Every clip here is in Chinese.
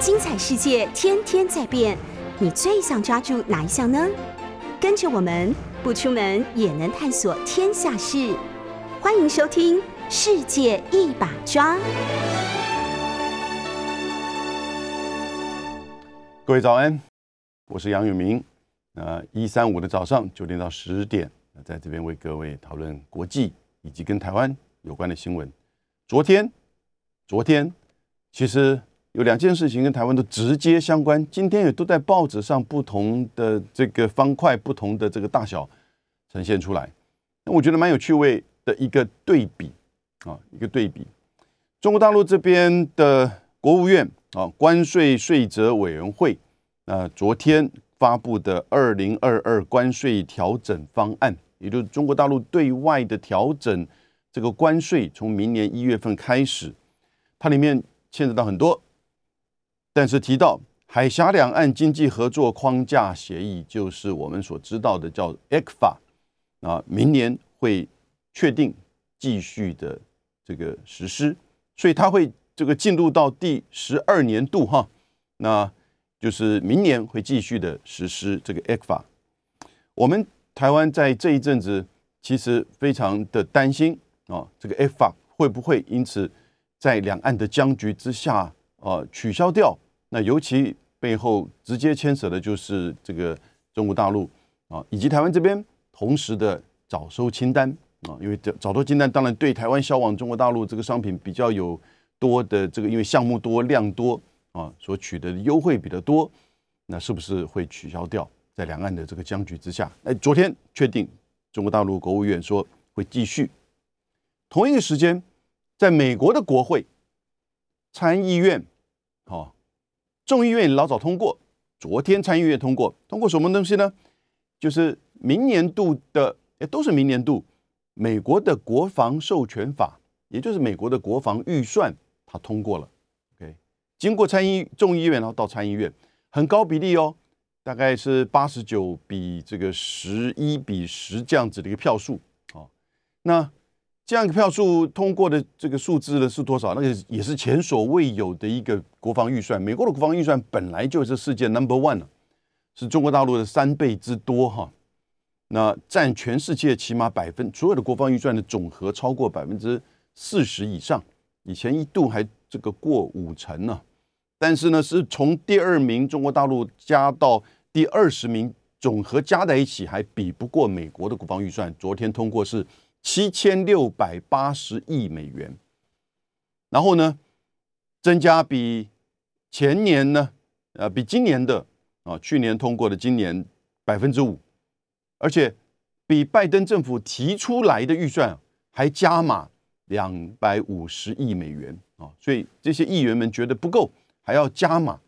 精彩世界天天在变，你最想抓住哪一项呢？跟着我们不出门也能探索天下事，欢迎收听《世界一把抓》。各位早安，我是杨永明。呃，一三五的早上九点到十点，在这边为各位讨论国际以及跟台湾有关的新闻。昨天，昨天其实。有两件事情跟台湾都直接相关，今天也都在报纸上不同的这个方块、不同的这个大小呈现出来。那我觉得蛮有趣味的一个对比啊，一个对比。中国大陆这边的国务院啊，关税税则委员会啊，昨天发布的二零二二关税调整方案，也就是中国大陆对外的调整这个关税，从明年一月份开始，它里面牵扯到很多。但是提到海峡两岸经济合作框架协议，就是我们所知道的叫 ECFA 啊，明年会确定继续的这个实施，所以它会这个进入到第十二年度哈，那就是明年会继续的实施这个 ECFA。我们台湾在这一阵子其实非常的担心啊，这个 ECFA 会不会因此在两岸的僵局之下？啊，取消掉。那尤其背后直接牵扯的就是这个中国大陆啊，以及台湾这边同时的早收清单啊，因为早早收清单当然对台湾销往中国大陆这个商品比较有多的这个，因为项目多量多啊，所取得的优惠比较多，那是不是会取消掉？在两岸的这个僵局之下，哎，昨天确定中国大陆国务院说会继续。同一个时间，在美国的国会参议院。好，众议院老早通过，昨天参议院通过，通过什么东西呢？就是明年度的，也都是明年度美国的国防授权法，也就是美国的国防预算，它通过了。OK，经过参议众议院，然后到参议院，很高比例哦，大概是八十九比这个十一比十这样子的一个票数。好，那。这样一个票数通过的这个数字呢是多少？那个也是前所未有的一个国防预算。美国的国防预算本来就是世界 number one 是中国大陆的三倍之多哈。那占全世界起码百分所有的国防预算的总和超过百分之四十以上。以前一度还这个过五成呢，但是呢是从第二名中国大陆加到第二十名，总和加在一起还比不过美国的国防预算。昨天通过是。七千六百八十亿美元，然后呢，增加比前年呢，呃，比今年的啊，去年通过的今年百分之五，而且比拜登政府提出来的预算还加码两百五十亿美元啊，所以这些议员们觉得不够，还要加码。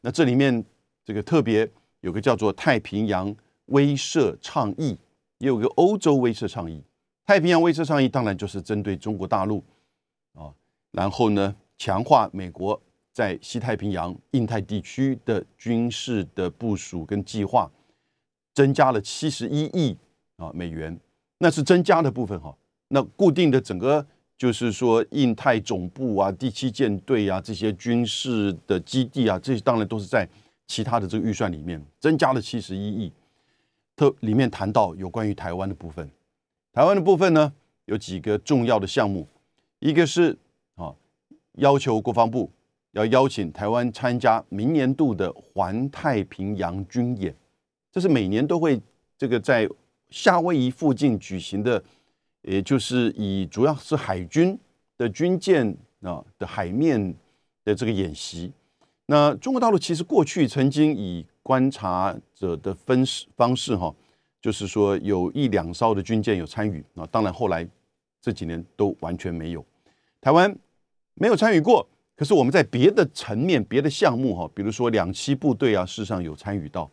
那这里面这个特别有个叫做太平洋威慑倡议，也有个欧洲威慑倡议。太平洋威慑倡议当然就是针对中国大陆啊，然后呢，强化美国在西太平洋、印太地区的军事的部署跟计划，增加了七十一亿啊美元，那是增加的部分哈。那固定的整个就是说，印太总部啊、第七舰队啊这些军事的基地啊，这些当然都是在其他的这个预算里面增加了七十一亿。特里面谈到有关于台湾的部分。台湾的部分呢，有几个重要的项目，一个是啊，要求国防部要邀请台湾参加明年度的环太平洋军演，这是每年都会这个在夏威夷附近举行的，也就是以主要是海军的军舰啊的海面的这个演习。那中国大陆其实过去曾经以观察者的分式方式哈。就是说，有一两艘的军舰有参与啊，当然后来这几年都完全没有。台湾没有参与过，可是我们在别的层面、别的项目哈，比如说两栖部队啊，事实上有参与到。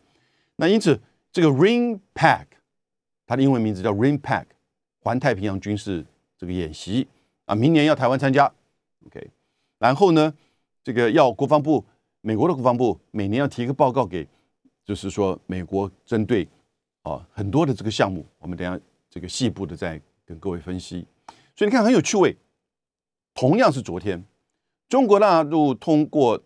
那因此，这个 Ring Pack，它的英文名字叫 Ring Pack，环太平洋军事这个演习啊，明年要台湾参加，OK。然后呢，这个要国防部，美国的国防部每年要提一个报告给，就是说美国针对。啊，很多的这个项目，我们等下这个细部的再跟各位分析。所以你看很有趣味。同样是昨天，中国大陆通过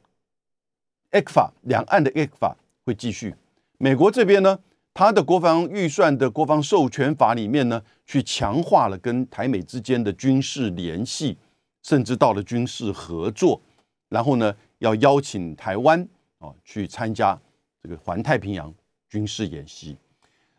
ECFA 两岸的 ECFA 会继续。美国这边呢，它的国防预算的国防授权法里面呢，去强化了跟台美之间的军事联系，甚至到了军事合作。然后呢，要邀请台湾啊去参加这个环太平洋军事演习。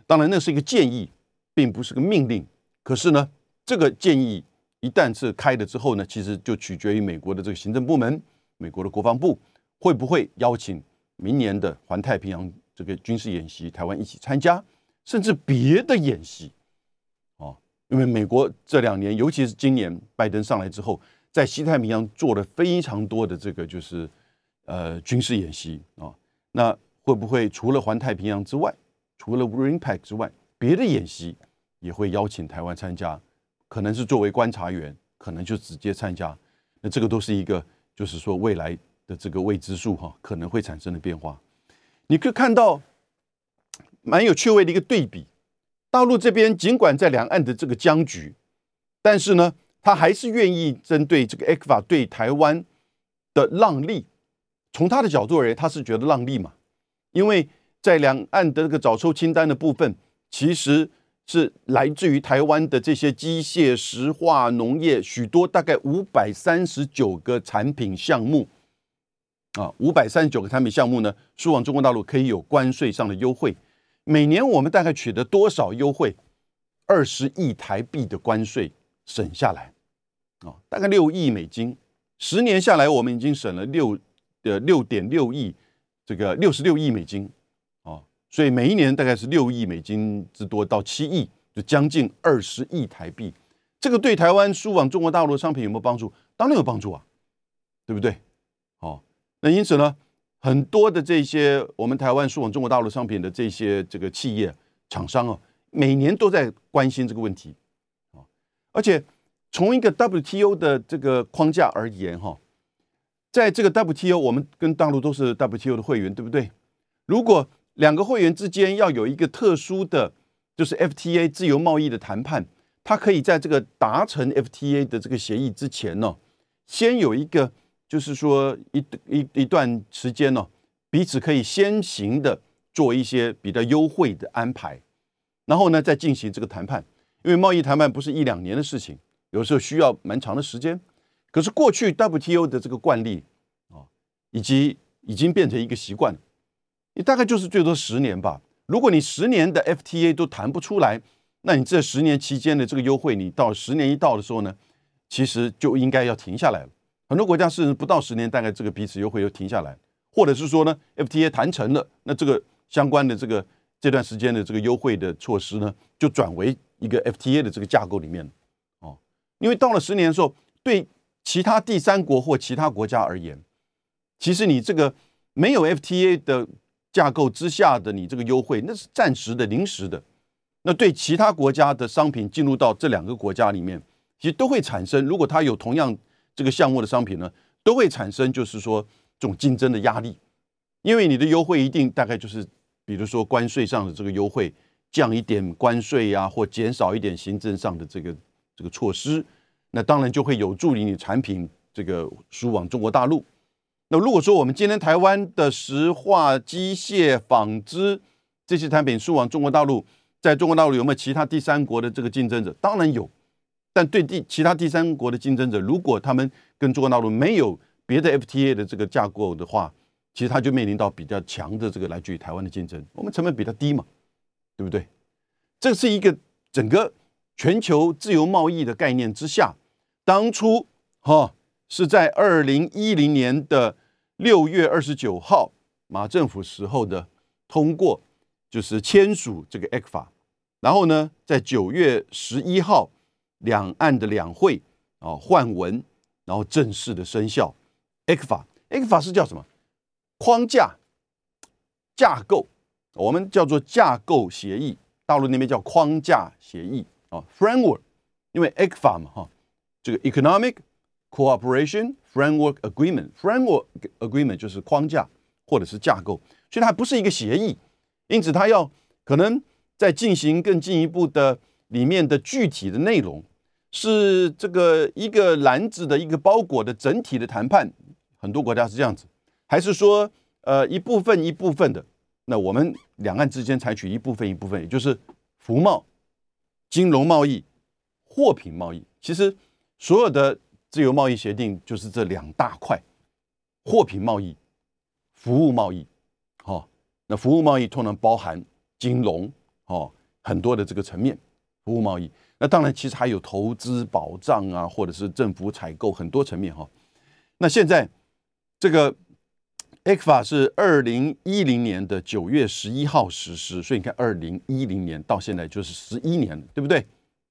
当然，那是一个建议，并不是个命令。可是呢，这个建议一旦是开了之后呢，其实就取决于美国的这个行政部门，美国的国防部会不会邀请明年的环太平洋这个军事演习，台湾一起参加，甚至别的演习。哦，因为美国这两年，尤其是今年拜登上来之后，在西太平洋做了非常多的这个就是呃军事演习啊。那会不会除了环太平洋之外，除了 RIMPAC 之外，别的演习也会邀请台湾参加，可能是作为观察员，可能就直接参加。那这个都是一个，就是说未来的这个未知数哈，可能会产生的变化。你可以看到蛮有趣味的一个对比，大陆这边尽管在两岸的这个僵局，但是呢，他还是愿意针对这个 e q f a 对台湾的让利。从他的角度而言，他是觉得让利嘛，因为。在两岸的这个早抽清单的部分，其实是来自于台湾的这些机械、石化、农业许多大概五百三十九个产品项目啊，五百三十九个产品项目呢，输往中国大陆可以有关税上的优惠。每年我们大概取得多少优惠？二十亿台币的关税省下来啊，大概六亿美金。十年下来，我们已经省了六的六点六亿，这个六十六亿美金。所以每一年大概是六亿美金之多到七亿，就将近二十亿台币。这个对台湾输往中国大陆的商品有没有帮助？当然有帮助啊，对不对？哦，那因此呢，很多的这些我们台湾输往中国大陆商品的这些这个企业厂商啊，每年都在关心这个问题啊。而且从一个 WTO 的这个框架而言，哈，在这个 WTO，我们跟大陆都是 WTO 的会员，对不对？如果两个会员之间要有一个特殊的，就是 FTA 自由贸易的谈判，它可以在这个达成 FTA 的这个协议之前呢，先有一个，就是说一一一段时间呢，彼此可以先行的做一些比较优惠的安排，然后呢再进行这个谈判，因为贸易谈判不是一两年的事情，有时候需要蛮长的时间。可是过去 WTO 的这个惯例啊，以及已经变成一个习惯。你大概就是最多十年吧。如果你十年的 FTA 都谈不出来，那你这十年期间的这个优惠，你到十年一到的时候呢，其实就应该要停下来了。很多国家是不到十年，大概这个彼此优惠就停下来，或者是说呢，FTA 谈成了，那这个相关的这个这段时间的这个优惠的措施呢，就转为一个 FTA 的这个架构里面哦。因为到了十年的时候，对其他第三国或其他国家而言，其实你这个没有 FTA 的。架构之下的你这个优惠，那是暂时的、临时的。那对其他国家的商品进入到这两个国家里面，其实都会产生。如果它有同样这个项目的商品呢，都会产生就是说这种竞争的压力。因为你的优惠一定大概就是，比如说关税上的这个优惠，降一点关税呀，或减少一点行政上的这个这个措施，那当然就会有助于你产品这个输往中国大陆。那如果说我们今天台湾的石化、机械、纺织这些产品输往中国大陆，在中国大陆有没有其他第三国的这个竞争者？当然有，但对第其他第三国的竞争者，如果他们跟中国大陆没有别的 FTA 的这个架构的话，其实他就面临到比较强的这个来自于台湾的竞争。我们成本比较低嘛，对不对？这是一个整个全球自由贸易的概念之下，当初哈。是在二零一零年的六月二十九号，马政府时候的通过，就是签署这个 ECFA，然后呢，在九月十一号，两岸的两会啊换文，然后正式的生效。ECFA，ECFA 是叫什么？框架、架构，我们叫做架构协议，大陆那边叫框架协议啊，framework，因为 ECFA 嘛哈，这个 economic。Cooperation Framework Agreement，Framework Agreement 就是框架或者是架构，所以它不是一个协议，因此它要可能在进行更进一步的里面的具体的内容，是这个一个篮子的一个包裹的整体的谈判，很多国家是这样子，还是说呃一部分一部分的，那我们两岸之间采取一部分一部分，也就是服贸、金融贸易、货品贸易。其实所有的自由贸易协定就是这两大块：货品贸易、服务贸易。哦，那服务贸易通常包含金融哦很多的这个层面，服务贸易。那当然，其实还有投资保障啊，或者是政府采购很多层面哈。那现在这个 e c f a 是二零一零年的九月十一号实施，所以你看，二零一零年到现在就是十一年了，对不对？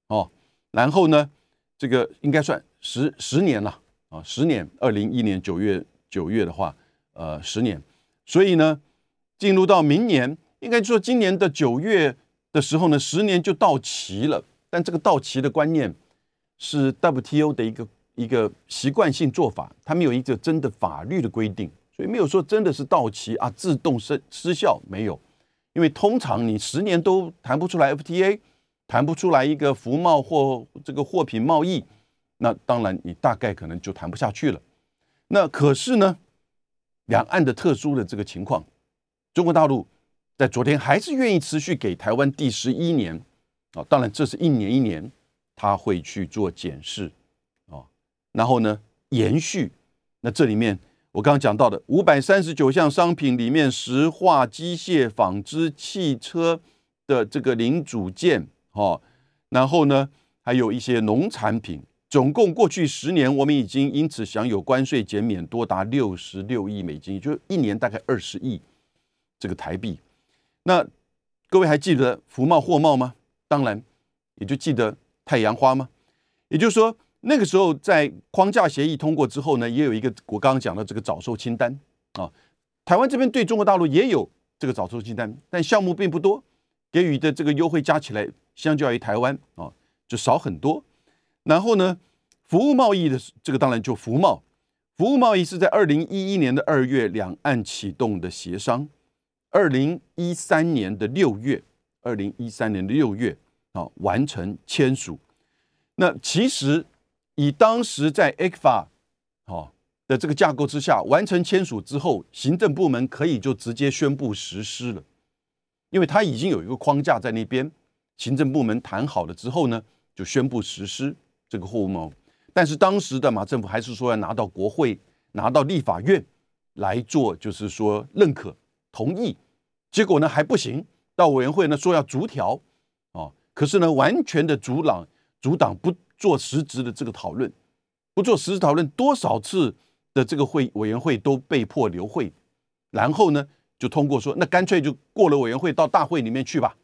哦，然后呢，这个应该算十十年了啊，十年。二零一年九月九月的话，呃，十年。所以呢，进入到明年，应该说今年的九月的时候呢，十年就到期了。但这个到期的观念是 WTO 的一个一个习惯性做法，它没有一个真的法律的规定，所以没有说真的是到期啊自动失失效没有，因为通常你十年都谈不出来 FTA，谈不出来一个服贸或这个货品贸易，那当然你大概可能就谈不下去了。那可是呢，两岸的特殊的这个情况，中国大陆在昨天还是愿意持续给台湾第十一年。啊，当然这是一年一年，他会去做检视，啊，然后呢延续。那这里面我刚刚讲到的五百三十九项商品里面，石化、机械、纺织、汽车的这个零组件，哈，然后呢还有一些农产品，总共过去十年，我们已经因此享有关税减免多达六十六亿美金，就一年大概二十亿这个台币。那各位还记得服贸货贸吗？当然，也就记得太阳花吗？也就是说，那个时候在框架协议通过之后呢，也有一个我刚刚讲的这个早收清单啊。台湾这边对中国大陆也有这个早收清单，但项目并不多，给予的这个优惠加起来，相较于台湾啊，就少很多。然后呢，服务贸易的这个当然就服贸，服务贸易是在二零一一年的二月两岸启动的协商，二零一三年的六月。二零一三年的六月啊，完成签署。那其实以当时在 ECFA 哦的这个架构之下，完成签署之后，行政部门可以就直接宣布实施了，因为它已经有一个框架在那边，行政部门谈好了之后呢，就宣布实施这个货物贸。但是当时的马政府还是说要拿到国会、拿到立法院来做，就是说认可同意，结果呢还不行。到委员会呢说要逐条，哦，可是呢完全的阻挡阻挡不做实质的这个讨论，不做实质讨论，多少次的这个会委员会都被迫留会，然后呢就通过说，那干脆就过了委员会到大会里面去吧，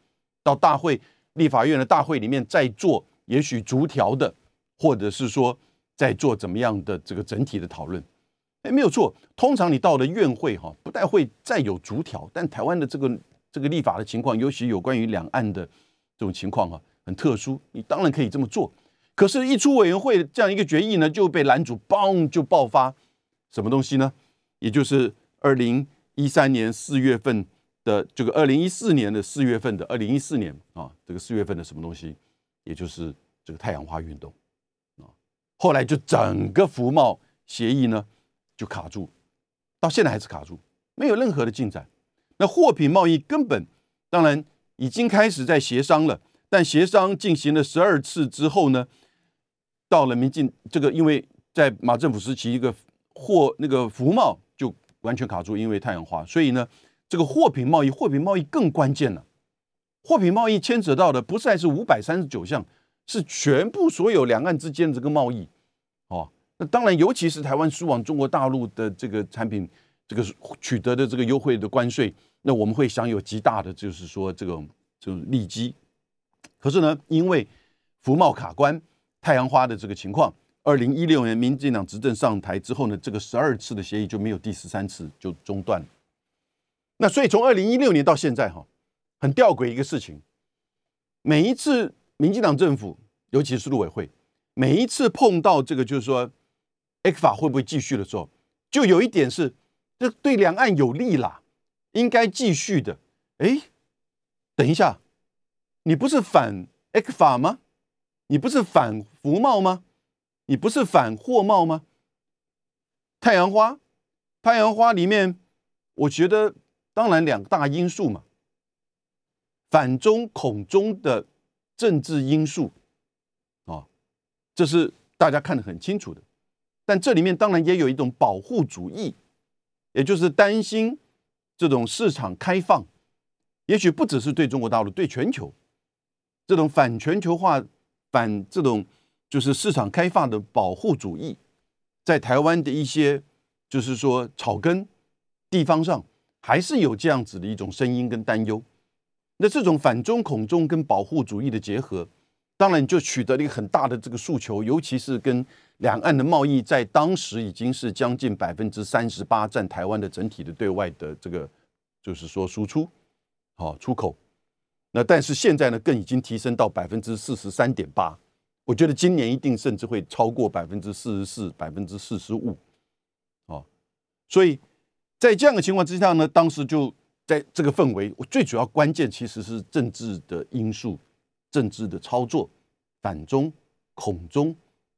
到大会立法院的大会里面再做，也许逐条的，或者是说在做怎么样的这个整体的讨论，哎，没有错，通常你到了院会哈，不但会再有逐条，但台湾的这个。这个立法的情况，尤其有关于两岸的这种情况哈，很特殊。你当然可以这么做，可是，一出委员会这样一个决议呢，就被拦阻，嘣就爆发什么东西呢？也就是二零一三年四月份的这个二零一四年的四月份的二零一四年啊，这个四月份的什么东西？也就是这个太阳花运动。后来就整个服贸协议呢就卡住，到现在还是卡住，没有任何的进展。那货品贸易根本当然已经开始在协商了，但协商进行了十二次之后呢，到了民进这个，因为在马政府时期，一个货那个服贸就完全卡住，因为太阳花，所以呢，这个货品贸易，货品贸易更关键了。货品贸易牵扯到的不再是五百三十九项，是全部所有两岸之间的这个贸易。那当然，尤其是台湾输往中国大陆的这个产品。这个取得的这个优惠的关税，那我们会享有极大的，就是说这种这种利基。可是呢，因为服贸卡关、太阳花的这个情况，二零一六年民进党执政上台之后呢，这个十二次的协议就没有第十三次就中断。那所以从二零一六年到现在哈，很吊诡一个事情，每一次民进党政府，尤其是陆委会，每一次碰到这个就是说 X 法会不会继续的时候，就有一点是。这对两岸有利啦，应该继续的。哎，等一下，你不是反 X 法吗？你不是反服贸吗？你不是反货贸吗？太阳花，太阳花里面我觉得当然两大因素嘛，反中恐中的政治因素啊，这是大家看得很清楚的。但这里面当然也有一种保护主义，也就是担心这种市场开放，也许不只是对中国大陆，对全球这种反全球化、反这种就是市场开放的保护主义，在台湾的一些就是说草根地方上，还是有这样子的一种声音跟担忧。那这种反中恐中跟保护主义的结合，当然就取得了一个很大的这个诉求，尤其是跟。两岸的贸易在当时已经是将近百分之三十八占台湾的整体的对外的这个，就是说输出，好出口。那但是现在呢，更已经提升到百分之四十三点八。我觉得今年一定甚至会超过百分之四十四、百分之四十五。哦，所以在这样的情况之下呢，当时就在这个氛围，我最主要关键其实是政治的因素、政治的操作，反中、恐中。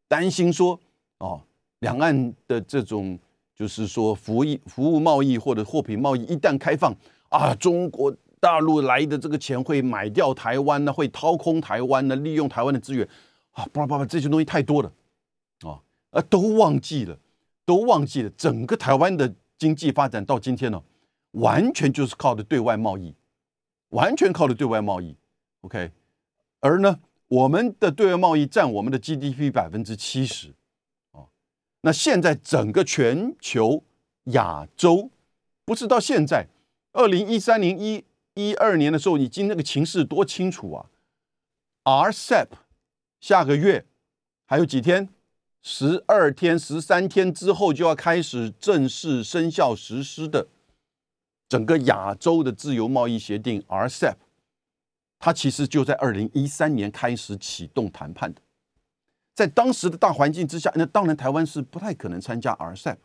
担心说，哦，两岸的这种就是说服务服务贸易或者货品贸易一旦开放啊，中国大陆来的这个钱会买掉台湾呢，会掏空台湾呢，利用台湾的资源啊，巴拉巴拉这些东西太多了，啊，都忘记了，都忘记了，整个台湾的经济发展到今天呢，完全就是靠的对外贸易，完全靠的对外贸易，OK，而呢。我们的对外贸易占我们的 GDP 百分之七十，啊，那现在整个全球亚洲，不是到现在，二零一三年一一二年的时候，已经那个情势多清楚啊！RCEP 下个月还有几天，十二天、十三天之后就要开始正式生效实施的整个亚洲的自由贸易协定 RCEP。它其实就在二零一三年开始启动谈判的，在当时的大环境之下，那当然台湾是不太可能参加 RCEP，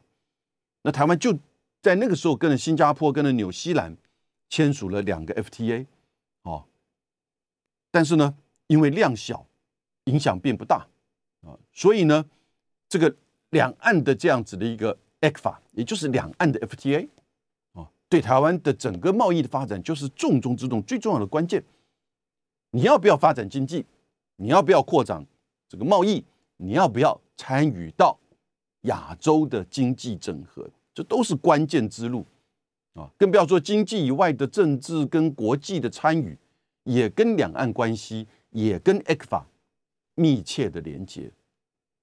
那台湾就在那个时候跟着新加坡、跟着纽西兰签署了两个 FTA，哦，但是呢，因为量小，影响并不大啊，所以呢，这个两岸的这样子的一个 ECFA，也就是两岸的 FTA，啊，对台湾的整个贸易的发展就是重中之重、最重要的关键。你要不要发展经济？你要不要扩展这个贸易？你要不要参与到亚洲的经济整合？这都是关键之路啊！更不要说经济以外的政治跟国际的参与，也跟两岸关系，也跟 ECFA 密切的连接。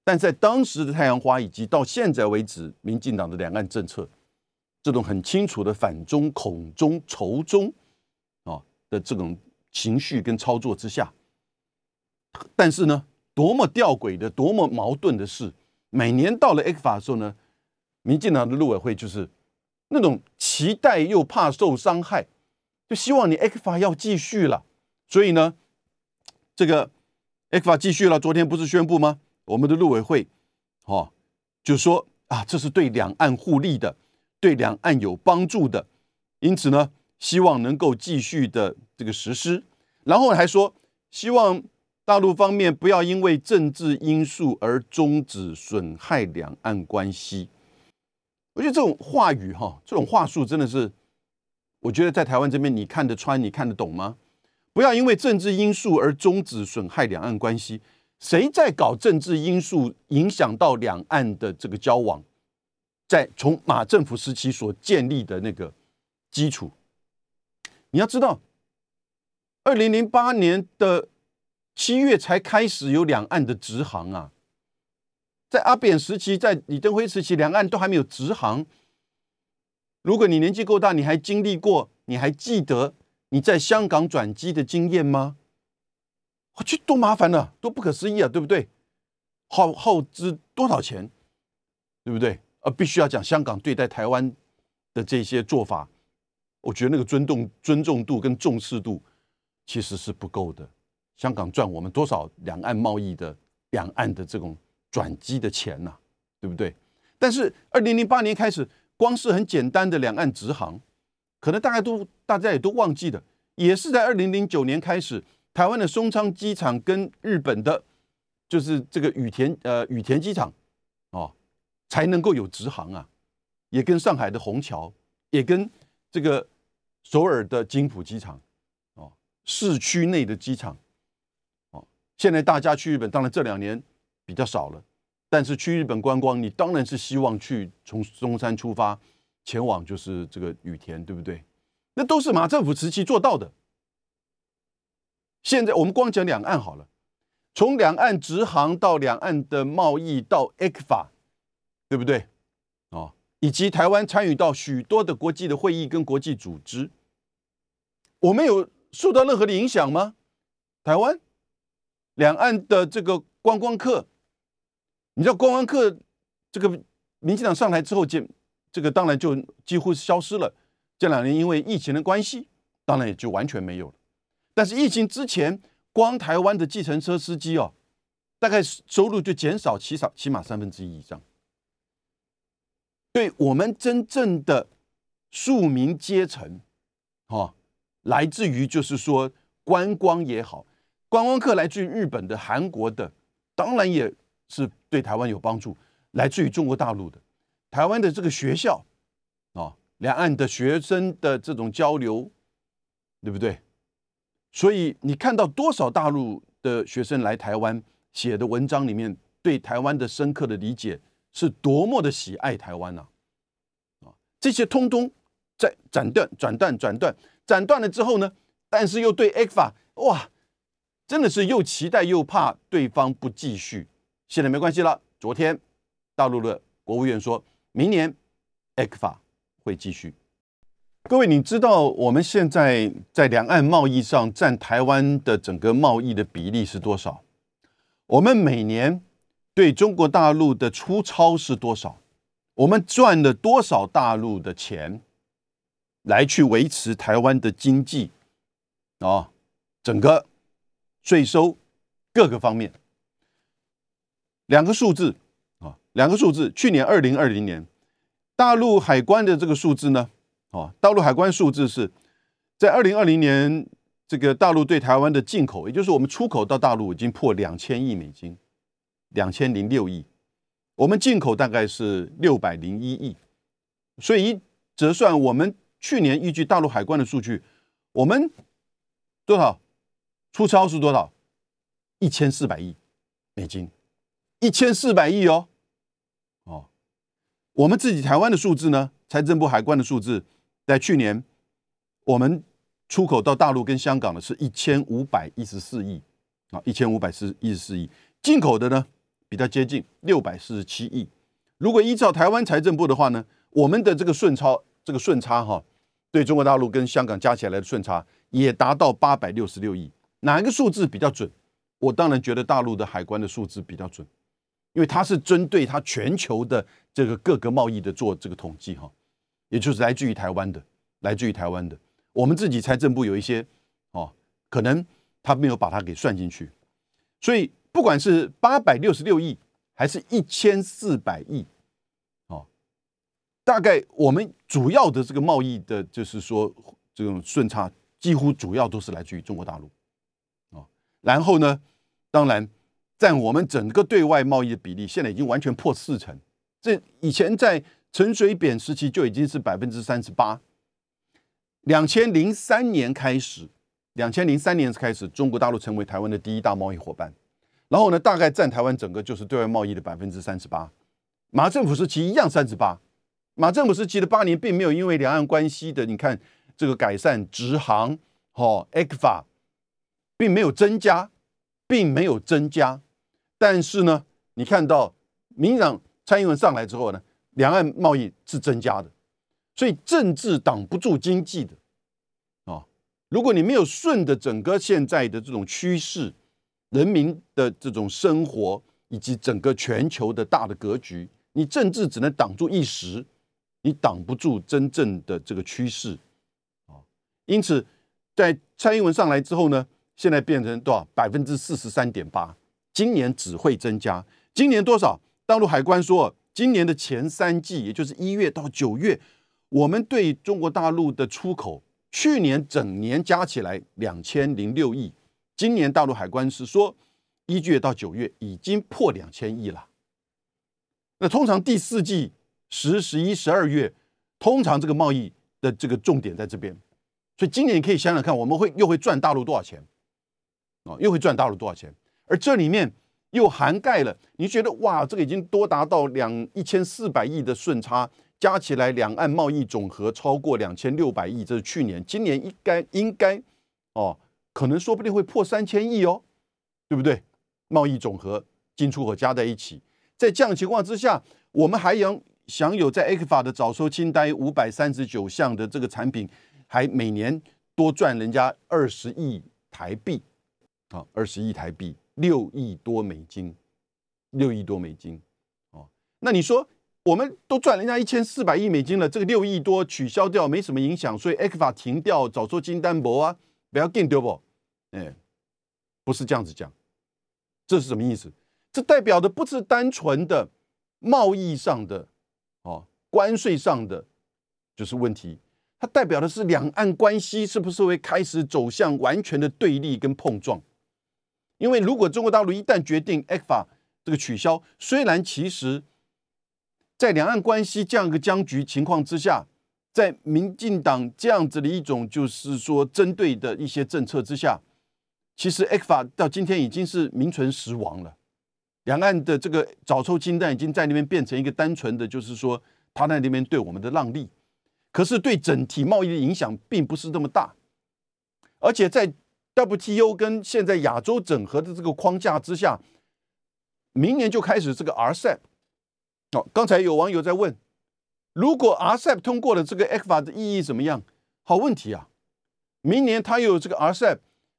但在当时的太阳花，以及到现在为止，民进党的两岸政策，这种很清楚的反中、恐中、仇中啊的这种。情绪跟操作之下，但是呢，多么吊诡的、多么矛盾的是，每年到了 X 法的时候呢，民进党的陆委会就是那种期待又怕受伤害，就希望你 X 法要继续了。所以呢，这个 X 法继续了，昨天不是宣布吗？我们的陆委会哦，就说啊，这是对两岸互利的，对两岸有帮助的，因此呢。希望能够继续的这个实施，然后还说希望大陆方面不要因为政治因素而终止损害两岸关系。我觉得这种话语哈，这种话术真的是，我觉得在台湾这边你看得穿，你看得懂吗？不要因为政治因素而终止损害两岸关系。谁在搞政治因素影响到两岸的这个交往？在从马政府时期所建立的那个基础。你要知道，二零零八年的七月才开始有两岸的直航啊，在阿扁时期，在李登辉时期，两岸都还没有直航。如果你年纪够大，你还经历过，你还记得你在香港转机的经验吗？我去多麻烦呢，多不可思议啊，对不对？耗耗资多少钱，对不对？呃，必须要讲香港对待台湾的这些做法。我觉得那个尊重、尊重度跟重视度其实是不够的。香港赚我们多少两岸贸易的两岸的这种转机的钱呐，对不对？但是二零零八年开始，光是很简单的两岸直航，可能大家都大家也都忘记了，也是在二零零九年开始，台湾的松昌机场跟日本的，就是这个羽田呃羽田机场哦，才能够有直航啊，也跟上海的虹桥，也跟这个首尔的金浦机场，哦，市区内的机场，哦，现在大家去日本，当然这两年比较少了，但是去日本观光，你当然是希望去从中山出发前往就是这个羽田，对不对？那都是马政府时期做到的。现在我们光讲两岸好了，从两岸直航到两岸的贸易到 A 克法，对不对？以及台湾参与到许多的国际的会议跟国际组织，我们有受到任何的影响吗？台湾两岸的这个观光客，你知道观光客这个民进党上台之后，见这个当然就几乎是消失了。这两年因为疫情的关系，当然也就完全没有了。但是疫情之前，光台湾的计程车司机哦，大概收入就减少起少起码三分之一以上。对我们真正的庶民阶层，哦，来自于就是说观光也好，观光客来自于日本的、韩国的，当然也是对台湾有帮助。来自于中国大陆的，台湾的这个学校，啊，两岸的学生的这种交流，对不对？所以你看到多少大陆的学生来台湾写的文章里面，对台湾的深刻的理解是多么的喜爱台湾呐！啊，这些通通在斩断、斩断、斩断、斩断了之后呢？但是又对 A 法哇，真的是又期待又怕对方不继续。现在没关系了。昨天大陆的国务院说明年 A 法会继续。各位，你知道我们现在在两岸贸易上占台湾的整个贸易的比例是多少？我们每年对中国大陆的出超是多少？我们赚了多少大陆的钱来去维持台湾的经济啊？整个税收各个方面，两个数字啊，两个数字。去年二零二零年，大陆海关的这个数字呢？哦，大陆海关数字是在二零二零年，这个大陆对台湾的进口，也就是我们出口到大陆已经破两千亿美金，两千零六亿，我们进口大概是六百零一亿，所以一折算，我们去年依据大陆海关的数据，我们多少出超是多少？一千四百亿美金，一千四百亿哦，哦，我们自己台湾的数字呢？财政部海关的数字。在去年，我们出口到大陆跟香港的是一千五百一十四亿啊，一千五百四一十四亿。进口的呢，比较接近六百四十七亿。如果依照台湾财政部的话呢，我们的这个顺超，这个顺差哈，对中国大陆跟香港加起来的顺差也达到八百六十六亿。哪一个数字比较准？我当然觉得大陆的海关的数字比较准，因为它是针对它全球的这个各个贸易的做这个统计哈。也就是来自于台湾的，来自于台湾的，我们自己财政部有一些哦，可能他没有把它给算进去，所以不管是八百六十六亿还是一千四百亿，哦，大概我们主要的这个贸易的，就是说这种顺差，几乎主要都是来自于中国大陆，啊，然后呢，当然占我们整个对外贸易的比例，现在已经完全破四成，这以前在。陈水扁时期就已经是百分之三十八。两千零三年开始，两千零三年开始，中国大陆成为台湾的第一大贸易伙伴。然后呢，大概占台湾整个就是对外贸易的百分之三十八。马政府时期一样三十八。马政府时期的八年，并没有因为两岸关系的你看这个改善直航，哦 e q f a 并没有增加，并没有增加。但是呢，你看到民进党蔡英文上来之后呢？两岸贸易是增加的，所以政治挡不住经济的啊！如果你没有顺着整个现在的这种趋势、人民的这种生活以及整个全球的大的格局，你政治只能挡住一时，你挡不住真正的这个趋势啊！因此，在蔡英文上来之后呢，现在变成多少？百分之四十三点八，今年只会增加。今年多少？大陆海关说。今年的前三季，也就是一月到九月，我们对中国大陆的出口，去年整年加起来两千零六亿。今年大陆海关是说，一月到九月已经破两千亿了。那通常第四季十、十一、十二月，通常这个贸易的这个重点在这边。所以今年可以想想看，我们会又会赚大陆多少钱？哦，又会赚大陆多少钱？而这里面又涵盖了，你觉得哇，这个已经多达到两一千四百亿的顺差，加起来两岸贸易总和超过两千六百亿，这是去年，今年应该应该哦，可能说不定会破三千亿哦，对不对？贸易总和进出口加在一起，在这样情况之下，我们还有享有在 A 克法的早收清单五百三十九项的这个产品。还每年多赚人家二十亿台币，啊，二十亿台币，六亿多美金，六亿多美金，哦，那你说我们都赚人家一千四百亿美金了，这个六亿多取消掉没什么影响，所以 X 法停掉，早说金单薄啊，不要更丢不？哎，不是这样子讲，这是什么意思？这代表的不是单纯的贸易上的，哦，关税上的就是问题。它代表的是两岸关系是不是会开始走向完全的对立跟碰撞？因为如果中国大陆一旦决定 X 法这个取消，虽然其实，在两岸关系这样一个僵局情况之下，在民进党这样子的一种就是说针对的一些政策之下，其实 X 法到今天已经是名存实亡了。两岸的这个早抽金蛋已经在那边变成一个单纯的就是说他在那边对我们的让利。可是对整体贸易的影响并不是那么大，而且在 WTO 跟现在亚洲整合的这个框架之下，明年就开始这个 RCEP。哦，刚才有网友在问，如果 RCEP 通过了这个 X 法的意义怎么样？好问题啊！明年它又有这个 RCEP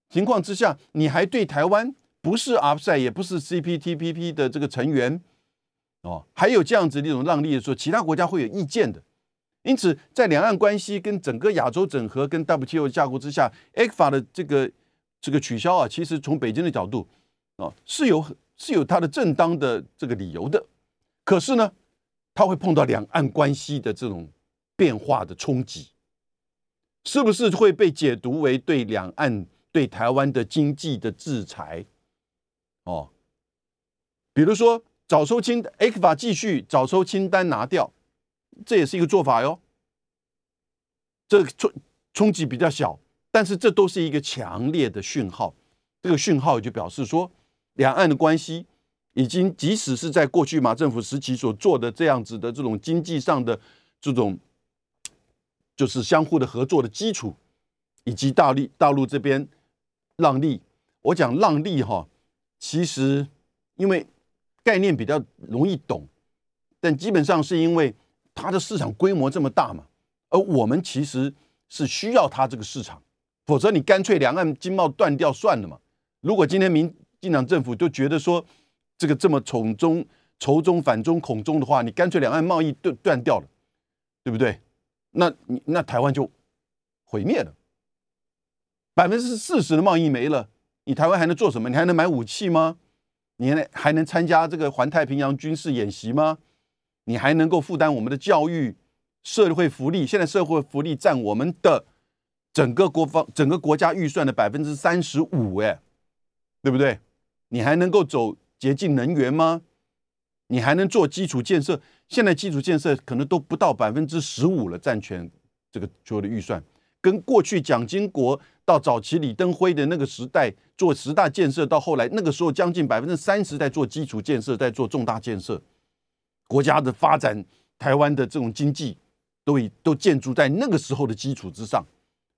情况之下，你还对台湾不是 RCEP 也不是 CPTPP 的这个成员哦，还有这样子的一种让利的时候，其他国家会有意见的。因此，在两岸关系跟整个亚洲整合跟 WTO 架构之下，X 法的这个这个取消啊，其实从北京的角度啊是有是有它的正当的这个理由的。可是呢，它会碰到两岸关系的这种变化的冲击，是不是会被解读为对两岸对台湾的经济的制裁？哦，比如说早收清 X 法继续早收清单拿掉。这也是一个做法哟，这冲冲击比较小，但是这都是一个强烈的讯号。这个讯号就表示说，两岸的关系已经，即使是在过去马政府时期所做的这样子的这种经济上的这种，就是相互的合作的基础，以及大力大陆这边让利。我讲让利哈，其实因为概念比较容易懂，但基本上是因为。它的市场规模这么大嘛，而我们其实是需要它这个市场，否则你干脆两岸经贸断掉算了嘛。如果今天民进党政府就觉得说这个这么从中仇中反中恐中的话，你干脆两岸贸易断断掉了，对不对？那你那台湾就毁灭了，百分之四十的贸易没了，你台湾还能做什么？你还能买武器吗？你还还能参加这个环太平洋军事演习吗？你还能够负担我们的教育、社会福利？现在社会福利占我们的整个国防、整个国家预算的百分之三十五，哎，对不对？你还能够走洁净能源吗？你还能做基础建设？现在基础建设可能都不到百分之十五了，占全这个所有的预算，跟过去蒋经国到早期李登辉的那个时代做十大建设，到后来那个时候将近百分之三十在做基础建设，在做重大建设。国家的发展，台湾的这种经济，都以都建筑在那个时候的基础之上，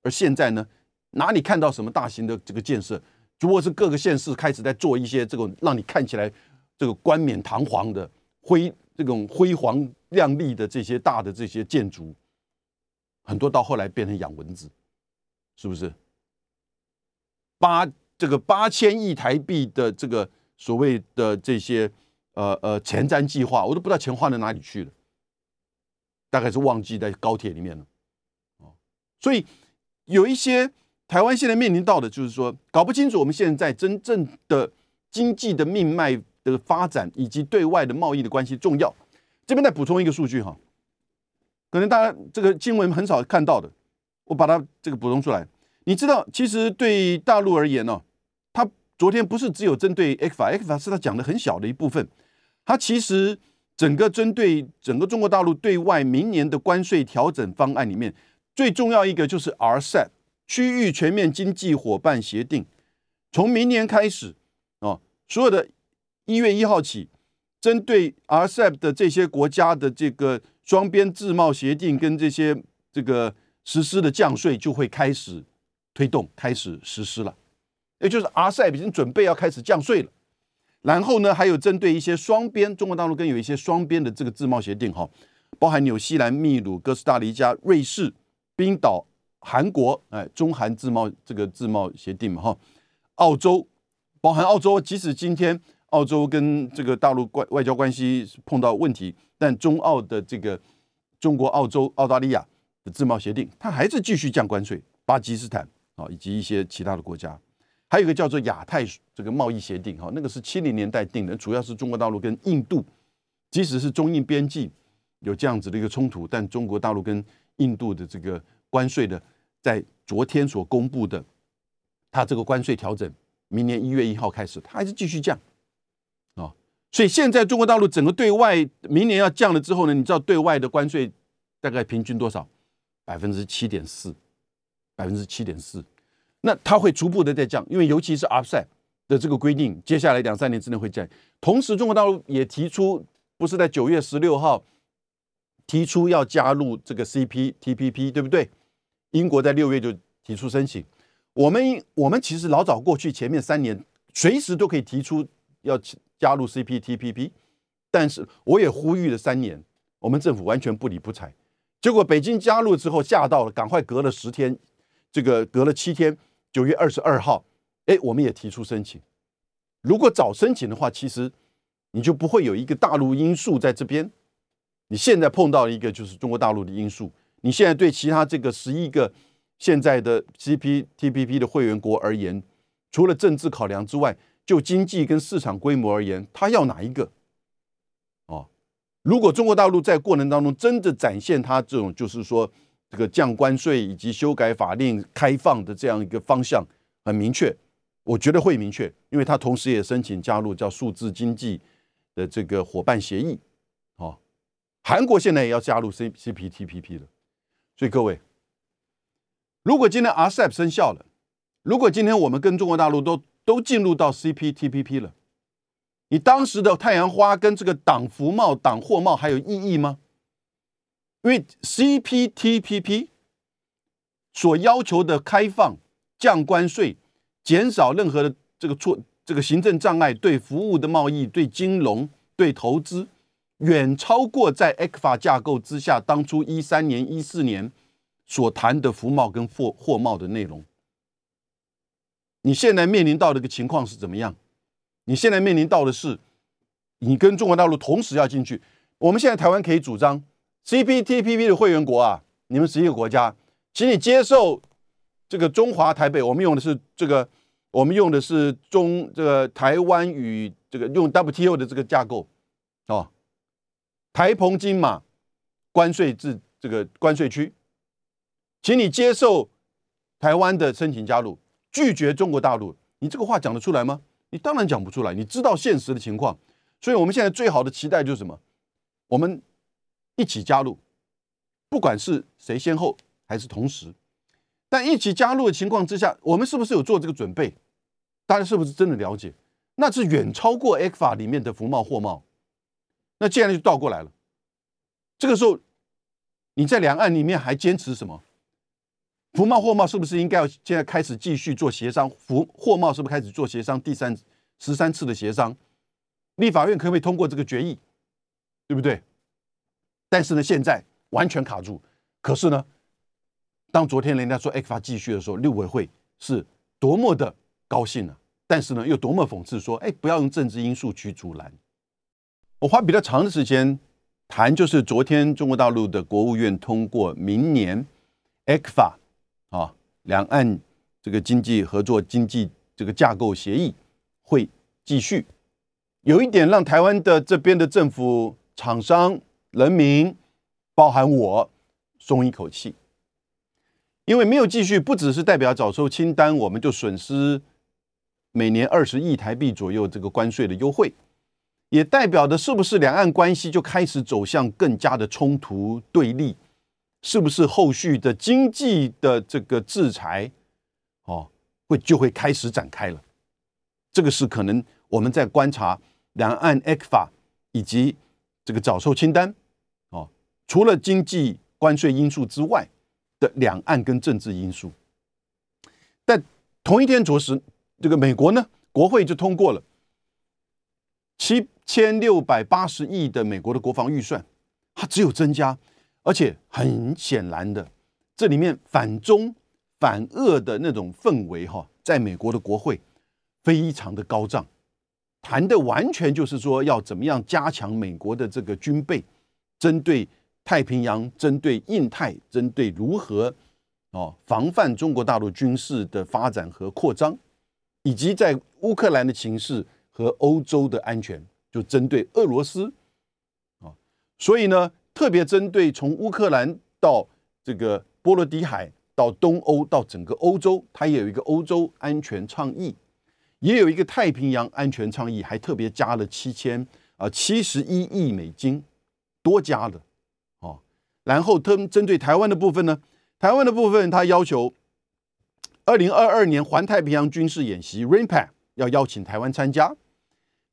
而现在呢，哪里看到什么大型的这个建设？如果是各个县市开始在做一些这种让你看起来这个冠冕堂皇的辉这种辉煌亮丽的这些大的这些建筑，很多到后来变成养蚊子，是不是？八这个八千亿台币的这个所谓的这些。呃呃，前瞻计划我都不知道钱花到哪里去了，大概是忘记在高铁里面了，哦，所以有一些台湾现在面临到的就是说，搞不清楚我们现在真正的经济的命脉的发展以及对外的贸易的关系重要。这边再补充一个数据哈，可能大家这个新闻很少看到的，我把它这个补充出来。你知道，其实对大陆而言呢，它昨天不是只有针对 X 法，X 法是他讲的很小的一部分。它其实整个针对整个中国大陆对外明年的关税调整方案里面，最重要一个就是 RCEP 区域全面经济伙伴协定，从明年开始哦，所有的一月一号起，针对 RCEP 的这些国家的这个双边自贸协定跟这些这个实施的降税就会开始推动，开始实施了。也就是 RCEP 已经准备要开始降税了。然后呢，还有针对一些双边，中国大陆跟有一些双边的这个自贸协定哈，包含纽西兰、秘鲁、哥斯达黎加、瑞士、冰岛、韩国，哎，中韩自贸这个自贸协定嘛哈，澳洲，包含澳洲，即使今天澳洲跟这个大陆外外交关系碰到问题，但中澳的这个中国、澳洲、澳大利亚的自贸协定，它还是继续降关税。巴基斯坦啊，以及一些其他的国家。还有一个叫做亚太这个贸易协定，哈，那个是七零年代定的，主要是中国大陆跟印度，即使是中印边境有这样子的一个冲突，但中国大陆跟印度的这个关税的，在昨天所公布的，它这个关税调整，明年一月一号开始，它还是继续降，啊，所以现在中国大陆整个对外明年要降了之后呢，你知道对外的关税大概平均多少？百分之七点四，百分之七点四。那它会逐步的在降，因为尤其是 RCEP 的这个规定，接下来两三年之内会降。同时，中国大陆也提出，不是在九月十六号提出要加入这个 CPTPP，对不对？英国在六月就提出申请。我们我们其实老早过去前面三年，随时都可以提出要加入 CPTPP，但是我也呼吁了三年，我们政府完全不理不睬。结果北京加入之后吓到了，赶快隔了十天，这个隔了七天。九月二十二号，哎，我们也提出申请。如果早申请的话，其实你就不会有一个大陆因素在这边。你现在碰到一个就是中国大陆的因素。你现在对其他这个十一个现在的 CPTPP 的会员国而言，除了政治考量之外，就经济跟市场规模而言，他要哪一个？哦，如果中国大陆在过程当中真的展现他这种，就是说。这个降关税以及修改法令、开放的这样一个方向很明确，我觉得会明确，因为他同时也申请加入叫数字经济的这个伙伴协议，哦，韩国现在也要加入 C CPTPP 了，所以各位，如果今天 RCEP 生效了，如果今天我们跟中国大陆都都进入到 CPTPP 了，你当时的太阳花跟这个挡服贸、挡货贸还有意义吗？因为 CPTPP 所要求的开放、降关税、减少任何的这个错、这个行政障碍，对服务的贸易、对金融、对投资，远超过在 ECFA 架构之下当初一三年、一四年所谈的服贸跟货货贸的内容。你现在面临到的一个情况是怎么样？你现在面临到的是，你跟中国大陆同时要进去。我们现在台湾可以主张。CPTPP 的会员国啊，你们十一个国家，请你接受这个中华台北，我们用的是这个，我们用的是中这个台湾与这个用 WTO 的这个架构，台澎金马关税制这个关税区，请你接受台湾的申请加入，拒绝中国大陆，你这个话讲得出来吗？你当然讲不出来，你知道现实的情况，所以我们现在最好的期待就是什么？我们。一起加入，不管是谁先后还是同时，但一起加入的情况之下，我们是不是有做这个准备？大家是不是真的了解？那是远超过 A 法里面的服贸货贸。那接下来就倒过来了。这个时候，你在两岸里面还坚持什么？服贸货贸是不是应该要现在开始继续做协商？服货贸是不是开始做协商？第三十三次的协商，立法院可不可以通过这个决议？对不对？但是呢，现在完全卡住。可是呢，当昨天人家说 X 法继续的时候，六委会是多么的高兴呢？但是呢，又多么讽刺说：“哎，不要用政治因素去阻拦。”我花比较长的时间谈，就是昨天中国大陆的国务院通过明年 X 法啊，两岸这个经济合作经济这个架构协议会继续。有一点让台湾的这边的政府厂商。人民，包含我，松一口气，因为没有继续，不只是代表早收清单，我们就损失每年二十亿台币左右这个关税的优惠，也代表的是不是两岸关系就开始走向更加的冲突对立，是不是后续的经济的这个制裁，哦，会就会开始展开了？这个是可能我们在观察两岸 A 法以及这个早售清单，哦，除了经济关税因素之外的两岸跟政治因素。但同一天着实，这个美国呢，国会就通过了七千六百八十亿的美国的国防预算，它只有增加。而且很显然的，这里面反中反俄的那种氛围哈，在美国的国会非常的高涨，谈的完全就是说要怎么样加强美国的这个军备，针对太平洋、针对印太、针对如何哦防范中国大陆军事的发展和扩张，以及在乌克兰的情势和欧洲的安全，就针对俄罗斯啊，所以呢。特别针对从乌克兰到这个波罗的海到东欧到整个欧洲，它也有一个欧洲安全倡议，也有一个太平洋安全倡议，还特别加了七千啊七十一亿美金，多加的哦。然后他们针对台湾的部分呢，台湾的部分他要求二零二二年环太平洋军事演习 RAINPAC 要邀请台湾参加，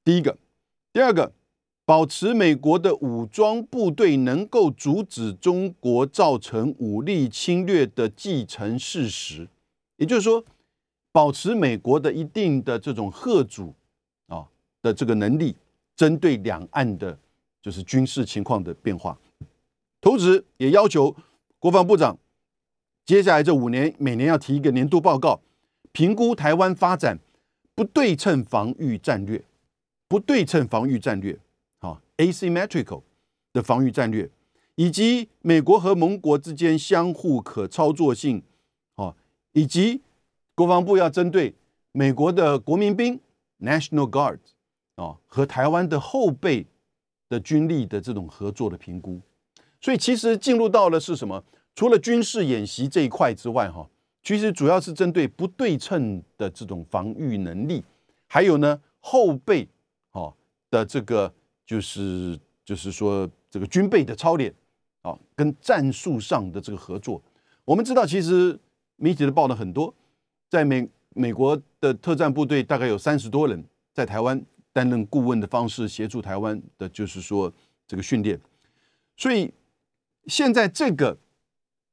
第一个，第二个。保持美国的武装部队能够阻止中国造成武力侵略的既成事实，也就是说，保持美国的一定的这种贺主啊的这个能力，针对两岸的，就是军事情况的变化。同时，也要求国防部长接下来这五年每年要提一个年度报告，评估台湾发展不对称防御战略，不对称防御战略。asymmetrical 的防御战略，以及美国和盟国之间相互可操作性，哦，以及国防部要针对美国的国民兵 National Guard 哦和台湾的后备的军力的这种合作的评估，所以其实进入到了是什么？除了军事演习这一块之外，哈，其实主要是针对不对称的这种防御能力，还有呢后备的这个。就是就是说，这个军备的操练啊，跟战术上的这个合作，我们知道，其实媒体的报道很多，在美美国的特战部队大概有三十多人在台湾担任顾问的方式协助台湾的，就是说这个训练。所以现在这个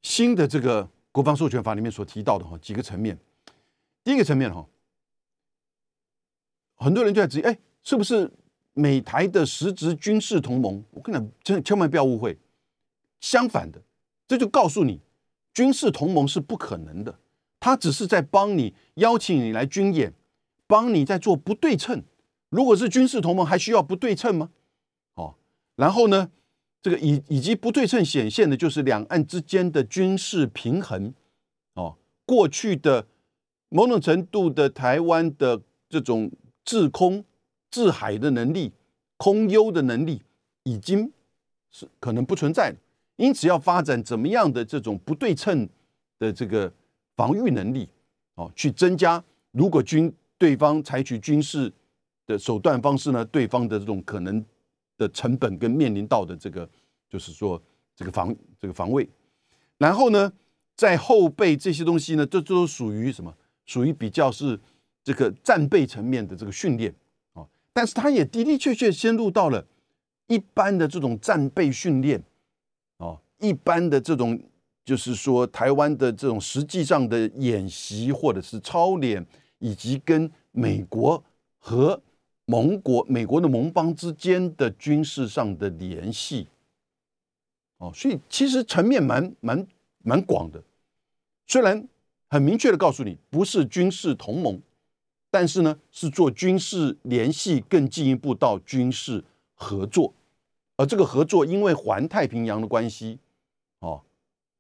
新的这个国防授权法里面所提到的哈几个层面，第一个层面哈，很多人就在质疑，哎，是不是？美台的实质军事同盟，我跟你讲，千千万不要误会。相反的，这就告诉你，军事同盟是不可能的。他只是在帮你邀请你来军演，帮你在做不对称。如果是军事同盟，还需要不对称吗？哦，然后呢，这个以以及不对称显现的就是两岸之间的军事平衡。哦，过去的某种程度的台湾的这种制空。制海的能力、空优的能力已经是可能不存在了，因此要发展怎么样的这种不对称的这个防御能力哦，去增加。如果军对方采取军事的手段方式呢，对方的这种可能的成本跟面临到的这个，就是说这个防这个防卫，然后呢，在后备这些东西呢，这都属于什么？属于比较是这个战备层面的这个训练。但是他也的的确确先入到了一般的这种战备训练，哦，一般的这种就是说台湾的这种实际上的演习或者是操练，以及跟美国和盟国、美国的盟邦之间的军事上的联系，哦，所以其实层面蛮蛮蛮广的，虽然很明确的告诉你不是军事同盟。但是呢，是做军事联系更进一步到军事合作，而这个合作因为环太平洋的关系，哦，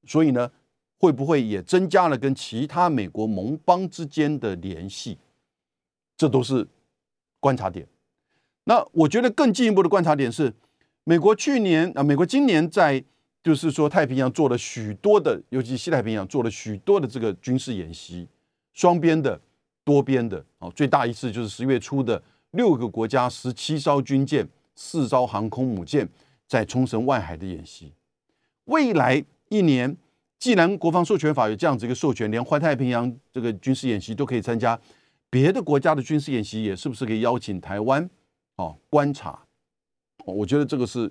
所以呢，会不会也增加了跟其他美国盟邦之间的联系？这都是观察点。那我觉得更进一步的观察点是，美国去年啊，美国今年在就是说太平洋做了许多的，尤其西太平洋做了许多的这个军事演习，双边的。多边的哦，最大一次就是十月初的六个国家十七艘军舰、四艘航空母舰在冲绳外海的演习。未来一年，既然国防授权法有这样子一个授权，连环太平洋这个军事演习都可以参加，别的国家的军事演习也是不是可以邀请台湾哦观察？我觉得这个是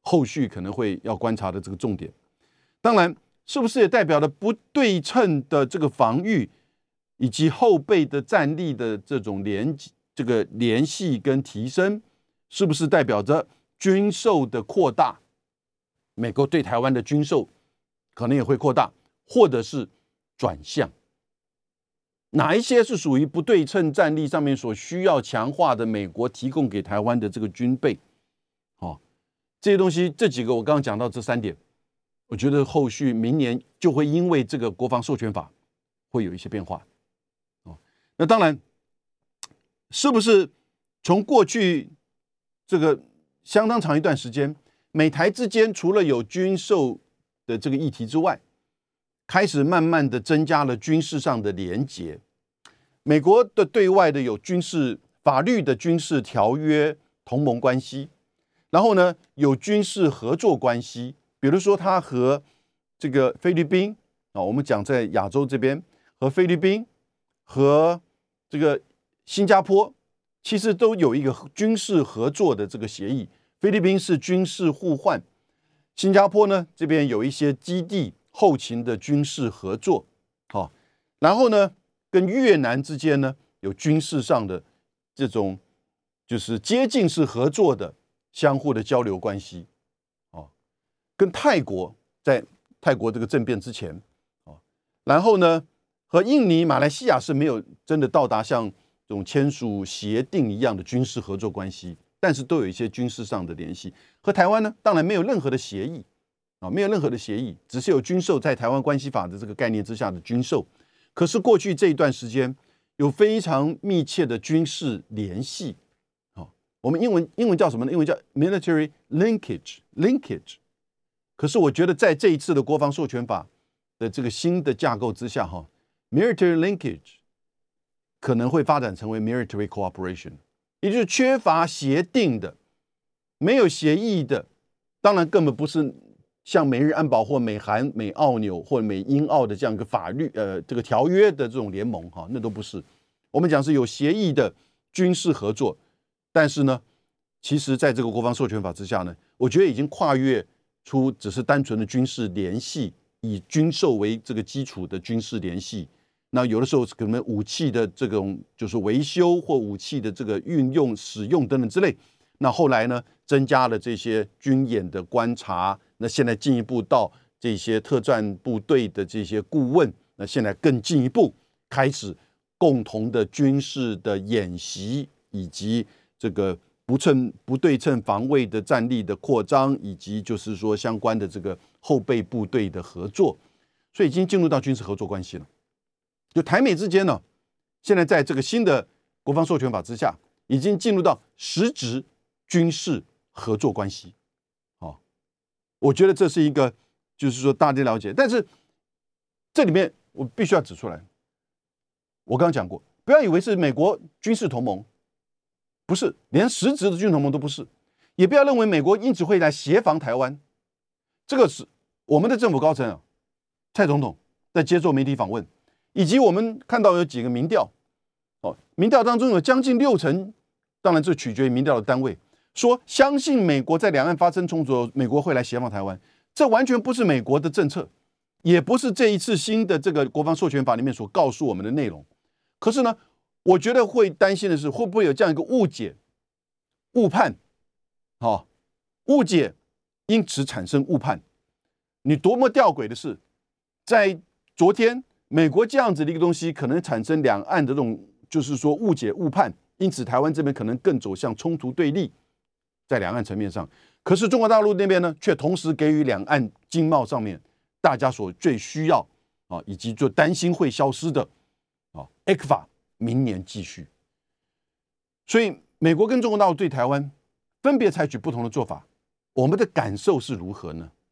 后续可能会要观察的这个重点。当然，是不是也代表了不对称的这个防御，以及后备的战力的这种联这个联系跟提升，是不是代表着军售的扩大？美国对台湾的军售可能也会扩大，或者是转向。哪一些是属于不对称战力上面所需要强化的？美国提供给台湾的这个军备，哦，这些东西，这几个我刚刚讲到这三点，我觉得后续明年就会因为这个国防授权法会有一些变化。那当然。是不是从过去这个相当长一段时间，美台之间除了有军售的这个议题之外，开始慢慢的增加了军事上的连结。美国的对外的有军事法律的军事条约同盟关系，然后呢有军事合作关系，比如说他和这个菲律宾啊，我们讲在亚洲这边和菲律宾和这个。新加坡其实都有一个军事合作的这个协议，菲律宾是军事互换，新加坡呢这边有一些基地后勤的军事合作，好，然后呢跟越南之间呢有军事上的这种就是接近式合作的相互的交流关系，哦，跟泰国在泰国这个政变之前，哦，然后呢和印尼、马来西亚是没有真的到达像。这种签署协定一样的军事合作关系，但是都有一些军事上的联系。和台湾呢，当然没有任何的协议啊，没有任何的协议，只是有军售在台湾关系法的这个概念之下的军售。可是过去这一段时间，有非常密切的军事联系。啊，我们英文英文叫什么呢？英文叫 military linkage linkage。可是我觉得在这一次的国防授权法的这个新的架构之下，哈，military linkage。可能会发展成为 military cooperation，也就是缺乏协定的、没有协议的，当然根本不是像美日安保或美韩、美澳纽或美英澳的这样一个法律呃这个条约的这种联盟哈，那都不是。我们讲是有协议的军事合作，但是呢，其实在这个国防授权法之下呢，我觉得已经跨越出只是单纯的军事联系，以军售为这个基础的军事联系。那有的时候可能武器的这种就是维修或武器的这个运用、使用等等之类。那后来呢，增加了这些军演的观察。那现在进一步到这些特战部队的这些顾问。那现在更进一步开始共同的军事的演习，以及这个不称不对称防卫的战力的扩张，以及就是说相关的这个后备部队的合作。所以已经进入到军事合作关系了。就台美之间呢，现在在这个新的国防授权法之下，已经进入到实质军事合作关系。好，我觉得这是一个，就是说大家了解。但是这里面我必须要指出来，我刚刚讲过，不要以为是美国军事同盟，不是，连实质的军事同盟都不是。也不要认为美国因此会来协防台湾。这个是我们的政府高层啊，蔡总统在接受媒体访问。以及我们看到有几个民调，哦，民调当中有将近六成，当然这取决于民调的单位，说相信美国在两岸发生冲突，美国会来协防台湾。这完全不是美国的政策，也不是这一次新的这个国防授权法里面所告诉我们的内容。可是呢，我觉得会担心的是，会不会有这样一个误解、误判，好，误解，因此产生误判。你多么吊诡的是，在昨天。美国这样子的一个东西，可能产生两岸的这种，就是说误解误判，因此台湾这边可能更走向冲突对立，在两岸层面上。可是中国大陆那边呢，却同时给予两岸经贸上面大家所最需要啊，以及就担心会消失的啊，A 克法明年继续。所以美国跟中国大陆对台湾分别采取不同的做法，我们的感受是如何呢？